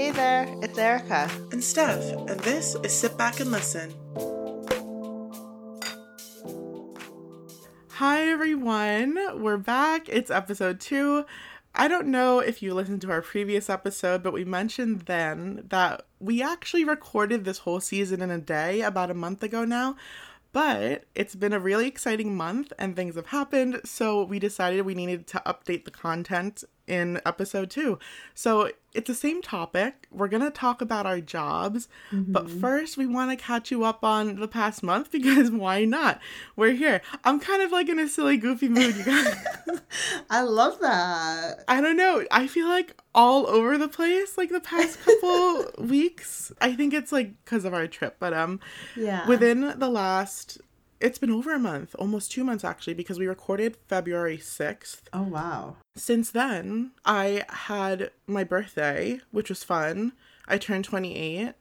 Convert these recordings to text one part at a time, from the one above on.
Hey there, it's Erica. And Steph, and this is Sit Back and Listen. Hi everyone, we're back. It's episode two. I don't know if you listened to our previous episode, but we mentioned then that we actually recorded this whole season in a day about a month ago now. But it's been a really exciting month and things have happened, so we decided we needed to update the content in episode two. So it's the same topic. We're going to talk about our jobs, mm-hmm. but first we want to catch you up on the past month because why not? We're here. I'm kind of like in a silly, goofy mood, you guys. I love that. I don't know. I feel like all over the place like the past couple weeks. I think it's like because of our trip, but um, yeah. Within the last it's been over a month, almost two months actually, because we recorded February 6th. Oh, wow. Since then, I had my birthday, which was fun. I turned 28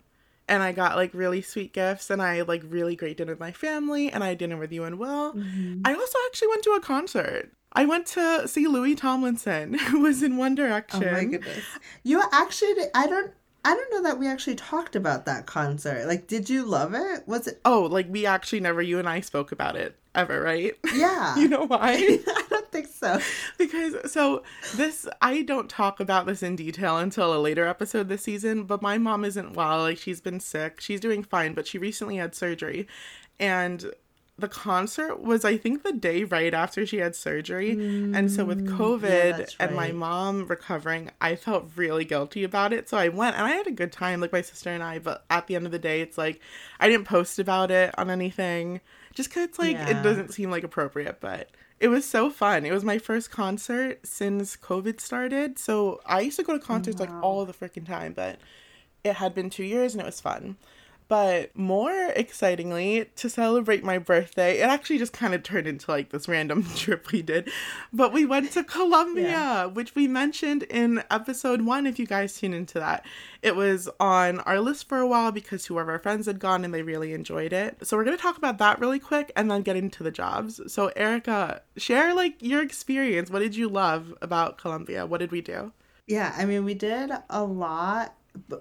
and I got like really sweet gifts and I like really great dinner with my family and I had dinner with you and Will. Mm-hmm. I also actually went to a concert. I went to see Louis Tomlinson, who was in One Direction. Oh my goodness. You actually, I don't, I don't know that we actually talked about that concert. Like, did you love it? Was it? Oh, like we actually never, you and I spoke about it ever, right? Yeah. you know why? I don't think so. Because, so this, I don't talk about this in detail until a later episode this season, but my mom isn't well. Like, she's been sick. She's doing fine, but she recently had surgery. And the concert was I think the day right after she had surgery. Mm, and so with mm, COVID yeah, and my mom recovering, I felt really guilty about it. So I went and I had a good time, like my sister and I, but at the end of the day it's like I didn't post about it on anything. Just cause it's like yeah. it doesn't seem like appropriate, but it was so fun. It was my first concert since COVID started. So I used to go to concerts wow. like all the freaking time, but it had been two years and it was fun. But more excitingly, to celebrate my birthday, it actually just kind of turned into like this random trip we did. But we went to Colombia, yeah. which we mentioned in episode one, if you guys tune into that. It was on our list for a while because two of our friends had gone and they really enjoyed it. So we're going to talk about that really quick and then get into the jobs. So, Erica, share like your experience. What did you love about Colombia? What did we do? Yeah, I mean, we did a lot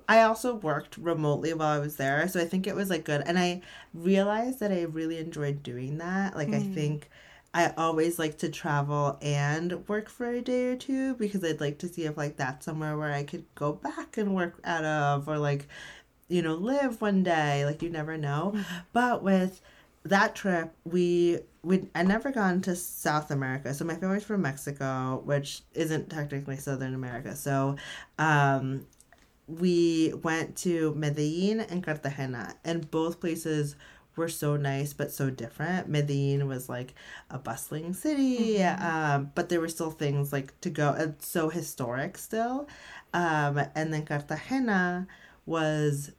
I also worked remotely while I was there, so I think it was like good. And I realized that I really enjoyed doing that. Like, mm. I think I always like to travel and work for a day or two because I'd like to see if like that's somewhere where I could go back and work out of or like, you know, live one day. Like, you never know. Mm. But with that trip, we we I never gone to South America. So my family's from Mexico, which isn't technically Southern America. So um we went to Medellin and Cartagena, and both places were so nice but so different. Medellin was like a bustling city, mm-hmm. um, but there were still things like to go. It's so historic still, um, and then Cartagena was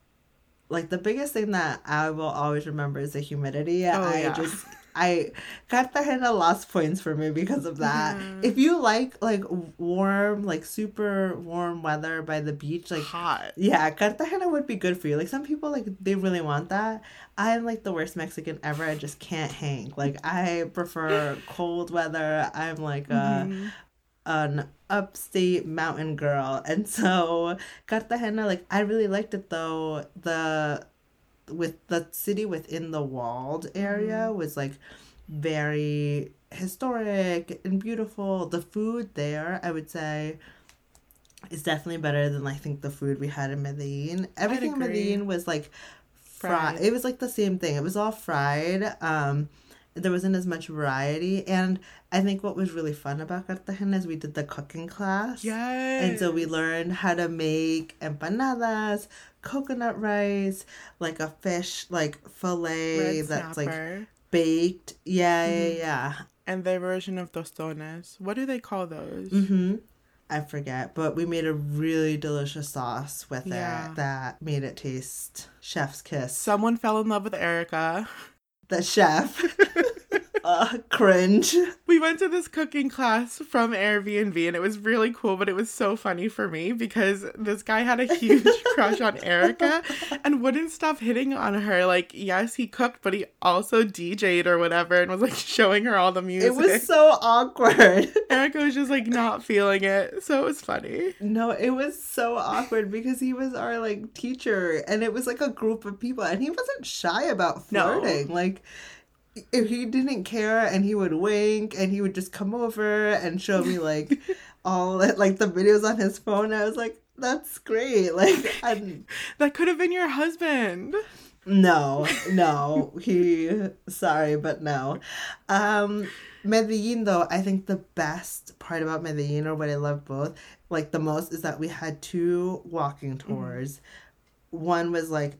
like the biggest thing that I will always remember is the humidity. Oh, I yeah. just I Cartagena lost points for me because of that. Mm-hmm. If you like like warm, like super warm weather by the beach, like hot. Yeah, Cartagena would be good for you. Like some people like they really want that. I'm like the worst Mexican ever. I just can't hang. Like I prefer cold weather. I'm like a mm-hmm. an upstate mountain girl. And so Cartagena, like I really liked it though. The with the city within the walled area mm. was like very historic and beautiful. The food there, I would say, is definitely better than I think the food we had in Medellin. Everything in Medellin was like fried. fried. It was like the same thing. It was all fried. Um, there wasn't as much variety, and I think what was really fun about Cartagena is we did the cooking class. Yes. And so we learned how to make empanadas, coconut rice, like a fish like fillet Red that's snapper. like baked. Yeah, mm-hmm. yeah, yeah. And their version of tostones. What do they call those? Mm-hmm. I forget, but we made a really delicious sauce with yeah. it that made it taste chef's kiss. Someone fell in love with Erica. The chef. uh, cringe. We went to this cooking class from Airbnb and it was really cool, but it was so funny for me because this guy had a huge crush on Erica and wouldn't stop hitting on her. Like, yes, he cooked, but he also DJ'd or whatever and was like showing her all the music. It was so awkward. Erica was just like not feeling it. So it was funny. No, it was so awkward because he was our like teacher and it was like a group of people and he wasn't shy about No. flirting. Like if he didn't care and he would wink and he would just come over and show me like all like the videos on his phone. I was like, that's great. Like and That could have been your husband. no, no. He sorry, but no. Um Medellin though, I think the best part about Medellin or what I love both, like the most is that we had two walking tours. One was like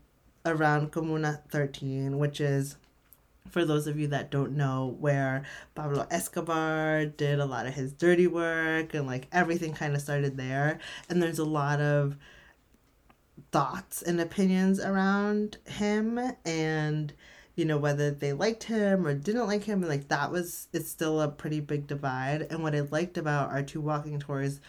around Comuna 13, which is for those of you that don't know where Pablo Escobar did a lot of his dirty work and like everything kind of started there. And there's a lot of thoughts and opinions around him and you know whether they liked him or didn't like him. And like that was it's still a pretty big divide. And what i liked about our two walking tours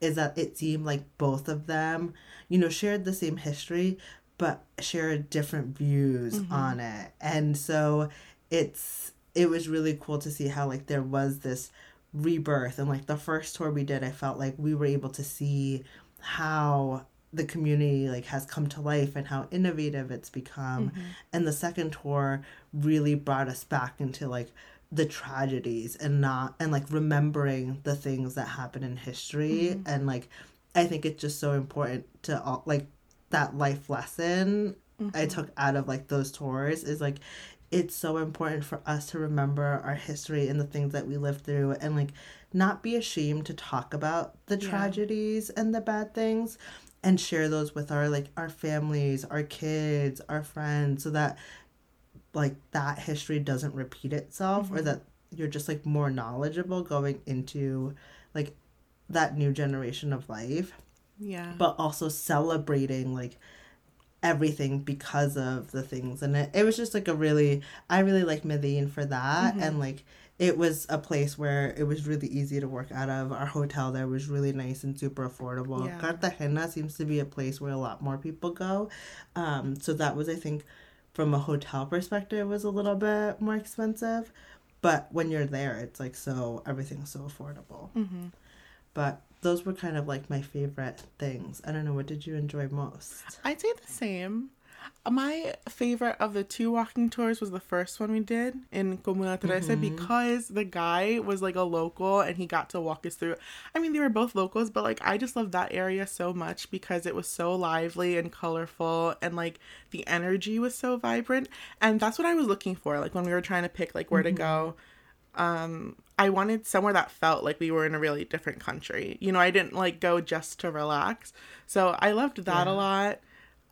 is that it seemed like both of them you know shared the same history but share different views mm-hmm. on it. And so it's it was really cool to see how like there was this rebirth. And like the first tour we did i felt like we were able to see how the community like has come to life and how innovative it's become. Mm-hmm. And the second tour really brought us back into like the tragedies and not and like remembering the things that happen in history. Mm-hmm. And like i think it's just so important to all like that life lesson i mm-hmm. took out of like those tours is like it's so important for us to remember our history and the things that we lived through and like not be ashamed to talk about the Yeah. tragedies and the bad things and share those with our like our families our kids our friends so that like that history doesn't repeat itself or mm-hmm. that you're just like more knowledgeable going into like that new generation of life Yeah. but also celebrating like everything because of the things and it, it was just like a really i really like medellin for that. And like it was a place where it was really easy to work out of. Our hotel there was really nice and super affordable. Yeah. cartagena seems to be a place where a lot more people go. Um so that was i think from a hotel perspective was a little bit more expensive. But when you're there it's like so everything's so affordable. Hmm but those were kind of like my favorite things. I don't know, what did you enjoy most? I'd say the same. My favorite of the two walking tours was the first one we did in Comuna 13 because the guy was like a local and he got to walk us through. I mean, they were both locals, but like I just loved that area so much because it was so lively and colorful and like the energy was so vibrant. And that's what I was looking for. Like when we were trying to pick like where to go, um I wanted somewhere that felt like we were in a really different country. You know, I didn't like go just to relax. So I loved that a lot.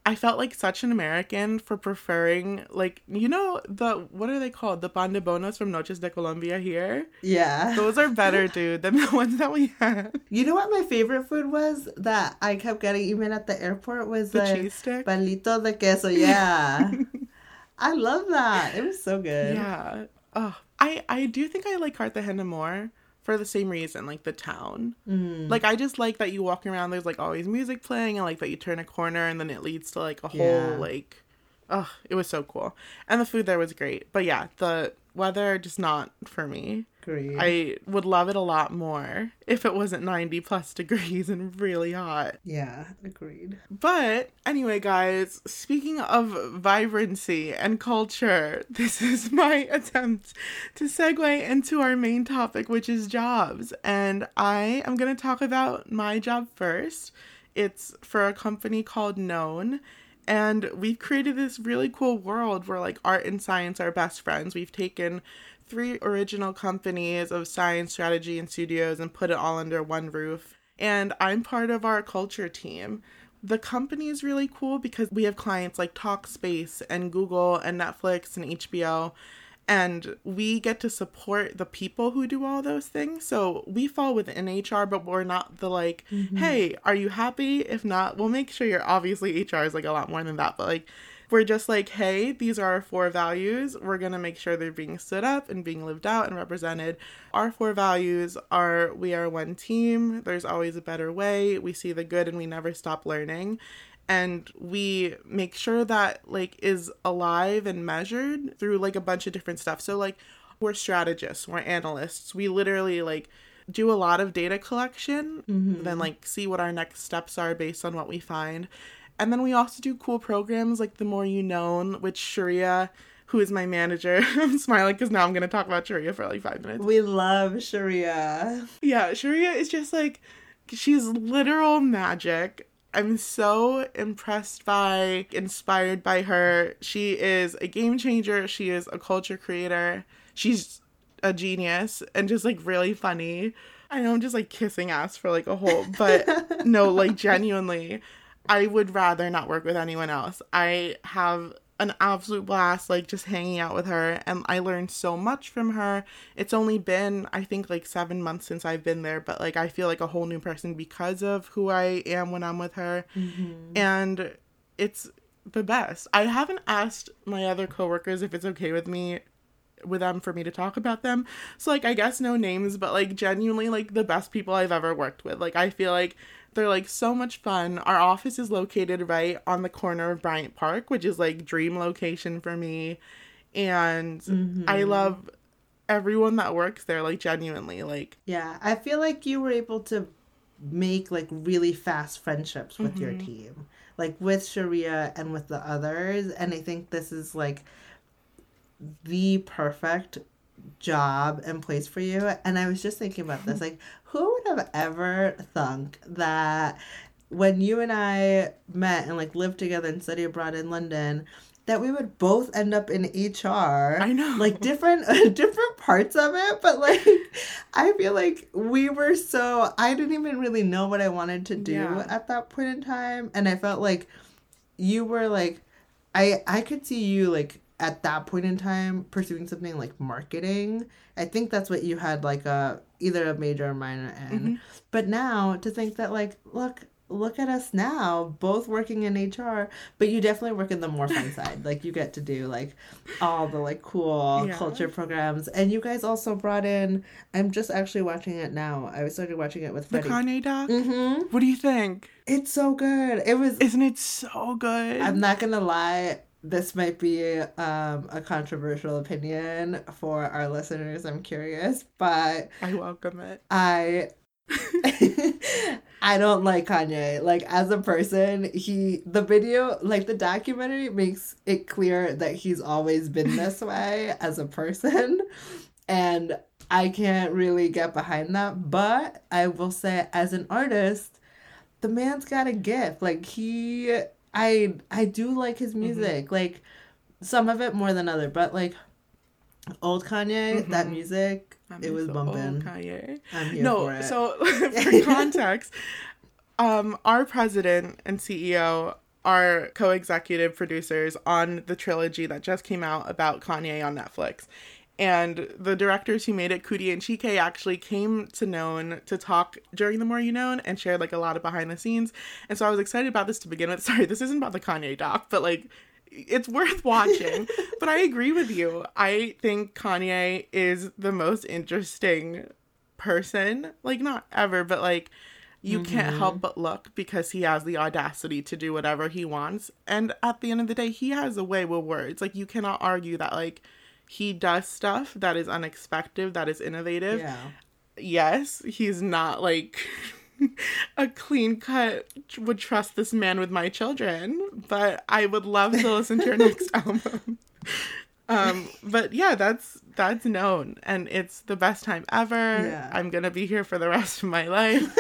I felt like such an American for preferring like you know the what are they called? The pan de bonos from Noches de Colombia here. Yeah. Those are better, dude, than the ones that we had. You know what my favorite food was that I kept getting even at the airport was The the, cheese stick. palito de queso. Yeah. I love that. It was so good. Yeah. Oh, I I do think I like Cartagena more for the same reason, like the town. Mm. Like I just like that you walk around. There's like always music playing, and like that you turn a corner and then it leads to like a whole Yeah. like. Oh, it was so cool, and the food there was great. But yeah, the weather just not for me. Agreed. I would love it a lot more if it wasn't 90 plus degrees and really hot. yeah, agreed. But anyway, guys, speaking of vibrancy and culture, this is my attempt to segue into our main topic, which is jobs. And I am going to talk about my job first. It's for a company called Known. And we've created this really cool world where like art and science are best friends. We've taken three original companies of science, strategy, and studios and put it all under one roof. And I'm part of our culture team. The company is really cool because we have clients like Talkspace and Google and Netflix and HBO. And we get to support the people who do all those things. So we fall within HR, but we're not the like, mm-hmm. hey, are you happy? If not, we'll make sure you're obviously HR is like a lot more than that. But like, we're just like, hey, these are our four values. We're going to make sure they're being stood up and being lived out and represented. Our four values are we are one team, there's always a better way, we see the good and we never stop learning. And we make sure that like is alive and measured through like a bunch of different stuff. So like we're strategists, we're analysts. We literally like do a lot of data collection, mm-hmm. then like see what our next steps are based on what we find. And then we also do cool programs like The More You Know, which Sharia, who is my manager, I'm smiling because now I'm going to talk about Sharia for like five minutes. We love Sharia. Yeah, Sharia is just like, she's literal magic. I'm so impressed by, inspired by her. She is a game changer. She is a culture creator. She's a genius and just like really funny. I know I'm just like kissing ass for like a whole, but no, like genuinely. I would rather not work with anyone else. I have an absolute blast like just hanging out with her and I learned so much from her. It's only been I think like 7 months since I've been there, but like I feel like a whole new person because of who I am when I'm with her. Mm-hmm. And it's the best. I haven't asked my other coworkers if it's okay with me with them for me to talk about them. So like I guess no names, but like genuinely like the best people I've ever worked with. Like I feel like they're like so much fun. Our office is located right on the corner of Bryant Park, which is like dream location for me. And mm-hmm. I love everyone that works there like genuinely like Yeah, I feel like you were able to make like really fast friendships with mm-hmm. your team. Like with Sharia and with the others and I think this is like the perfect job and place for you. And I was just thinking about this like, who would have ever thunk that when you and I met and like lived together and studied abroad in London, that we would both end up in HR. I know. Like different different parts of it, but like I feel like we were so I didn't even really know what I wanted to do yeah. at that point in time and I felt like you were like I I could see you like at that point in time pursuing something like marketing. I think that's what you had like a either a major or minor in. Mm-hmm. But now to think that like look look at us now both working in hr but you definitely work in the more fun side like you get to do like all the like cool yeah. culture programs and you guys also brought in i'm just actually watching it now i started watching it with Freddie. the kanye doc mm-hmm. what do you think it's so good it was isn't it so good i'm not gonna lie this might be um, a controversial opinion for our listeners. I'm curious, but I welcome it. I I don't like Kanye. Like as a person, he the video, like the documentary makes it clear that he's always been this way as a person. And I can't really get behind that, but I will say as an artist, the man's got a gift. Like he I I do like his mm-hmm. music. Mm-hmm. Like some of it more than other, but like old Kanye, mm-hmm. that music, it was bumping. Kanye. I'm here no, for it. So for context, um, our president and CEO are co-executive producers on the trilogy that just came out about Kanye on Netflix. And the directors who made it, Coodie and Chike, actually came to Known to talk during the More You Known and shared like a lot of behind the scenes. And so I was excited about this to begin with. Sorry, this isn't about the Kanye doc, but like it's worth watching. but I agree with you. I think Kanye is the most interesting person. Like not ever, but like you mm-hmm. can't help but look because he has the audacity to do whatever he wants. And at the end of the day, he has a way with words. Like you cannot argue that like he does stuff that is unexpected, that is innovative. Yeah. Yes, he's not like a clean cut would trust this man with my children, but I would love to listen to your next album. Um, but yeah, that's that's known and it's the best time ever. Yeah. I'm gonna be here for the rest of my life.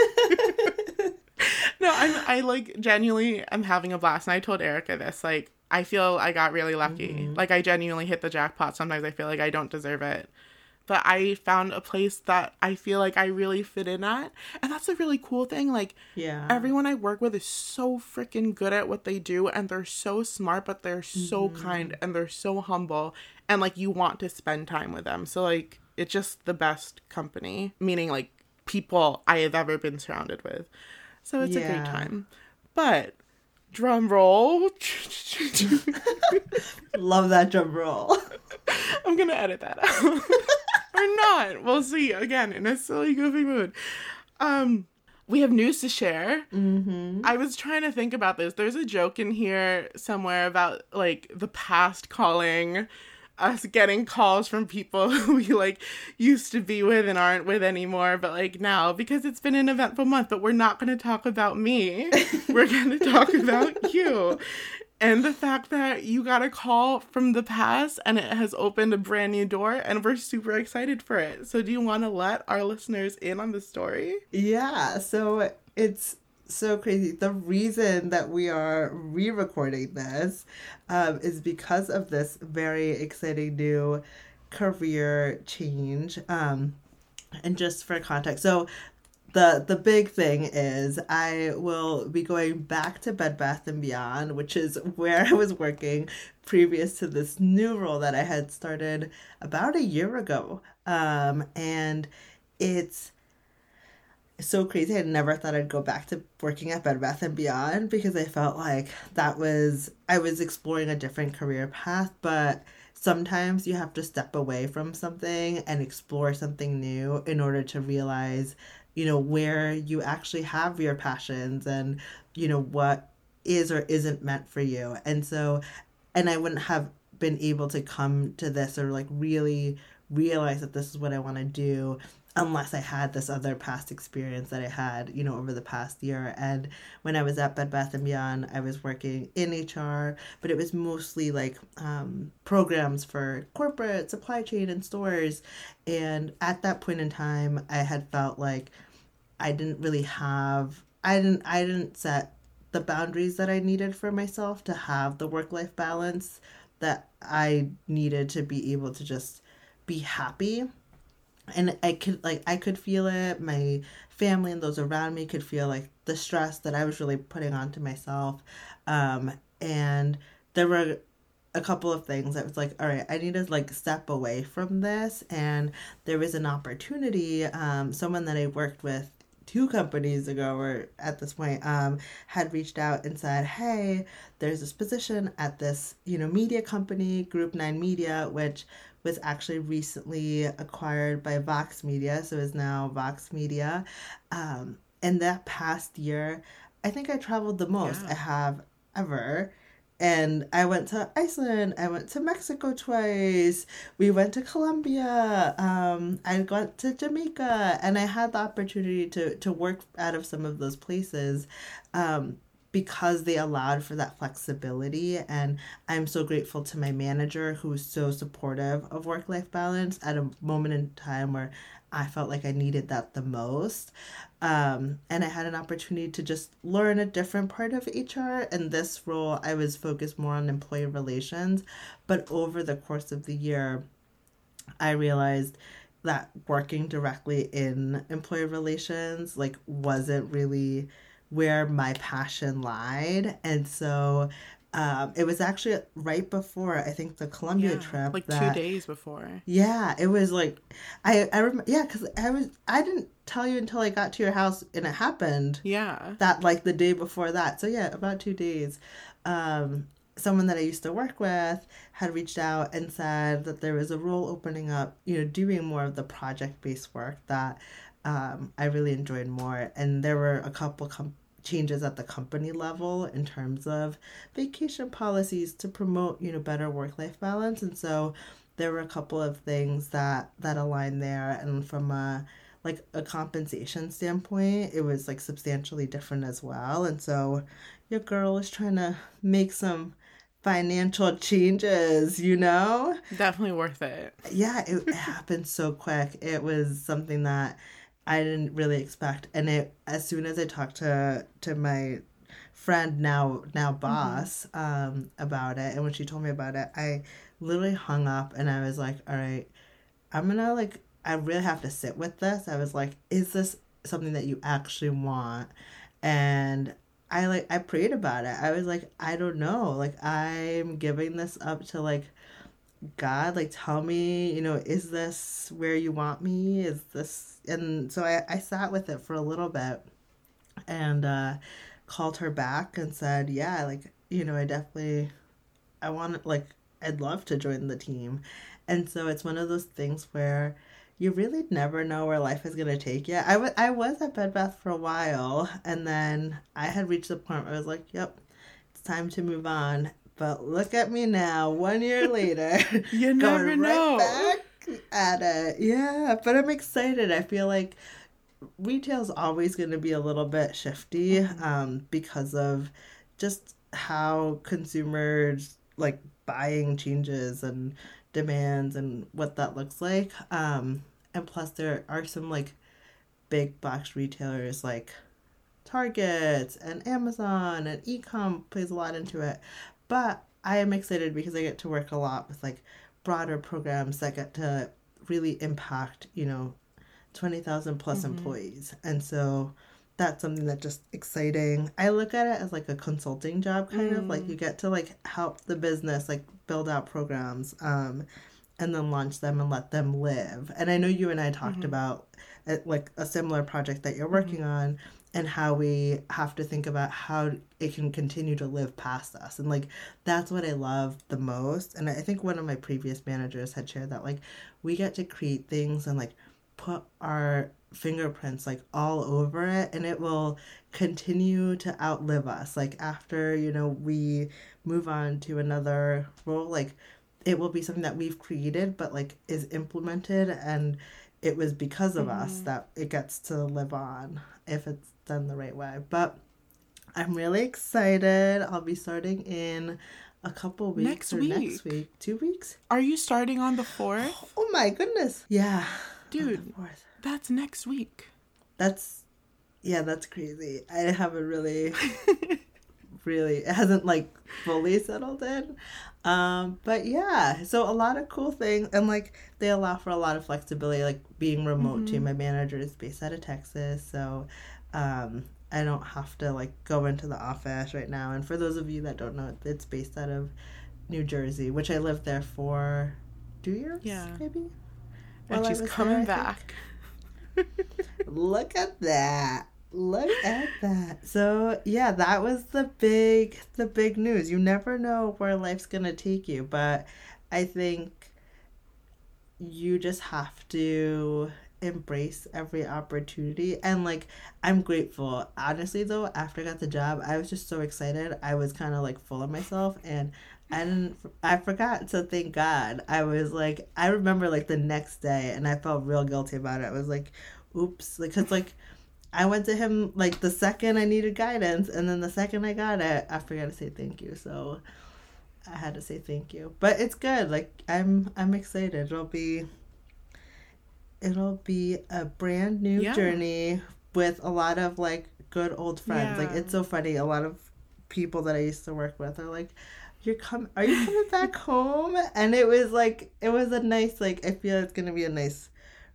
no, I'm I like genuinely I'm having a blast. And I told Erica this, like, I feel I got really lucky. Mm-hmm. Like I genuinely hit the jackpot. Sometimes I feel like I don't deserve it. But I found a place that I feel like I really fit in at. And that's a really cool thing. Like yeah. everyone I work with is so freaking good at what they do and they're so smart, but they're so mm-hmm. kind and they're so humble and like you want to spend time with them. So like it's just the best company, meaning like people I have ever been surrounded with. So it's yeah. a great time. But drum roll. Love that drum roll. I'm gonna edit that out. or not. We'll see. Again, in a silly, goofy mood. Um, we have news to share. Mm-hmm. I was trying to think about this. There's a joke in here somewhere about like the past calling us getting calls from people who we like used to be with and aren't with anymore, but like now because it's been an eventful month, but we're not going to talk about me. we're going to talk about you. And the fact that you got a call from the past and it has opened a brand new door and we're super excited for it. So do you want to let our listeners in on the story? Yeah, so it's so crazy. The reason that we are re recording this um, is because of this very exciting new career change. Um, and just for context, so the the big thing is I will be going back to Bed Bath and Beyond, which is where I was working previous to this new role that I had started about a year ago. Um, and it's so crazy. I never thought I'd go back to working at Bed Bath and Beyond because I felt like that was I was exploring a different career path, but sometimes you have to step away from something and explore something new in order to realize, you know, where you actually have your passions and, you know, what is or isn't meant for you. And so and I wouldn't have been able to come to this or like really realize that this is what I want to do unless I had this other past experience that I had, you know, over the past year. And when I was at Bed Bath and Beyond, I was working in HR, but it was mostly like um, programs for corporate supply chain and stores. And at that point in time, I had felt like I didn't really have, I didn't, I didn't set the boundaries that I needed for myself to have the work life balance that I needed to be able to just be happy and I could like I could feel it. My family and those around me could feel like the stress that I was really putting onto myself. Um, and there were a couple of things that was like, all right, I need to like step away from this. And there was an opportunity. Um, someone that I worked with two companies ago or at this point um, had reached out and said hey there's this position at this you know media company group nine media which was actually recently acquired by Vox Media, so is now Vox Media. Um, in that past year, I think I traveled the most yeah. I have ever. And I went to Iceland. I went to Mexico twice. We went to Colombia. Um, I went to Jamaica, and I had the opportunity to to work out of some of those places. Um, because they allowed for that flexibility. And I'm so grateful to my manager who's so supportive of work life balance at a moment in time where I felt like I needed that the most. Um, and I had an opportunity to just learn a different part of HR. In this role, I was focused more on employee relations. But over the course of the year, I realized that working directly in employee relations like wasn't really where my passion lied. And so um, it was actually right before I think the Colombia yeah, trip, like that, two days before. Yeah, it was like I I remember. Yeah, because I was I didn't tell you until I got to your house and it happened. Yeah, that like the day before that. So yeah, about two days. Um, someone that I used to work with had reached out and said that there was a role opening up. You know, doing more of the project based work that um, I really enjoyed more. And there were a couple com- changes at the company level in terms of vacation policies to promote, you know, better work life balance. And so there were a couple of things that that aligned there. And from a like a compensation standpoint, it was like substantially different as well. And so your girl is trying to make some financial changes, you know? Definitely worth it. Yeah, it happened so quick. It was something that I didn't really expect. And it as soon as I talked to to my friend now now mm-hmm. boss mm-hmm. um about it and when she told me about it, I literally hung up and I was like, all right, I'm gonna like I really have to sit with this. I was like, is this something that you actually want? And I like I prayed about it. I was like, I don't know. Like I'm giving this up to like God, like tell me, you know, is this where you want me? Is this and so I, I sat with it for a little bit and uh called her back and said, "Yeah, like you know, I definitely, I want like I'd love to join the team," and so it's one of those things where you really never know where life is gonna take you. I, w- I was at Bed Bath for a while, and then I had reached the point where I was like, "Yep, it's time to move on." But look at me now, one year later. you never know. back at it. Yeah, but I'm excited. I feel like retail's always going to be a little bit shifty um, because of just how consumers like buying changes and demands and what that looks like. Um, and plus, there are some like big box retailers like Target and Amazon and ecom plays a lot into it. But I am excited because I get to work a lot with like broader programs that get to really impact, you know, 20,000 plus mm-hmm. employees. And so that's something that's just exciting. I look at it as like a consulting job kind mm. of like you get to like help the business like build out programs um and then launch them and let them live. And I know you and I talked mm-hmm. about it, uh, like a similar project that you're working mm-hmm. on and how we have to think about how it can continue to live past us. And like that's what I love the most. And I think one of my previous managers had shared that like we get to create things and like put our fingerprints like all over it and it will continue to outlive us. Like after, you know, we move on to another role, like it will be something that we've created but like is implemented and it was because of mm-hmm. us that it gets to live on if it's done the right way. But I'm really excited. I'll be starting in a couple weeks next or week. next week. Two weeks? Are you starting on the fourth? Oh my goodness. Yeah. Dude. That's next week. That's yeah, that's crazy. I haven't really really it hasn't like fully settled in. Um, but yeah, so a lot of cool things and like they allow for a lot of flexibility, like being remote mm-hmm. too. My manager is based out of Texas, so um, I don't have to like go into the office right now. And for those of you that don't know, it's based out of New Jersey, which I lived there for two years, yeah, maybe. And she's coming there, back. Look at that. Look at that. So yeah, that was the big the big news. You never know where life's gonna take you, but I think you just have to embrace every opportunity. And like i'm grateful. Honestly though after i got the job i was just so excited. I was kind of like full of myself and i didn't i forgot. To thank god. I was like i remember like the next day and i felt real guilty about it. I was like oops. Like because like i went to him like the second i needed guidance and then the second i got it i forgot to say thank you. So i had to say thank you. But it's good. Like i'm i'm excited. It'll be it'll be a brand new yeah. journey with a lot of like good old friends. Yeah. Like it's so funny. A lot of people that I used to work with are like, "You're coming? Are you coming back home?" And it was like it was a nice like I feel it's gonna be a nice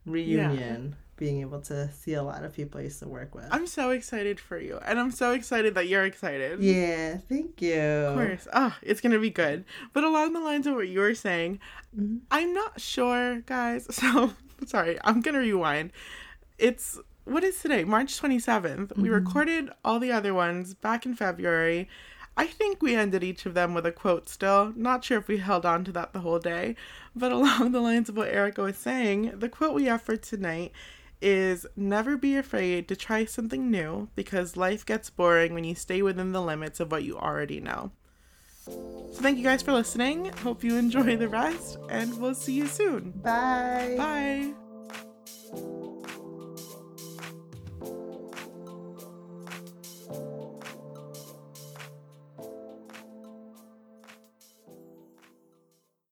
reunion. Yeah. Being able to see a lot of people I used to work with. I'm so excited for you. And I'm so excited that you're excited. Yeah, thank you. Of course. Oh, it's going to be good. But along the lines of what you were saying, mm-hmm. I'm not sure, guys. So sorry, I'm gonna rewind. It's what is today? March 27th. Mm-hmm. We recorded all the other ones back in February. I think we ended each of them with a quote still. Not sure if we held on to that the whole day. But along the lines of what Erica was saying, the quote we have for tonight is never be afraid to try something new because life gets boring when you stay within the limits of what you already know. So thank you guys for listening. Hope you enjoy the rest, and we'll see you soon. Bye. Bye.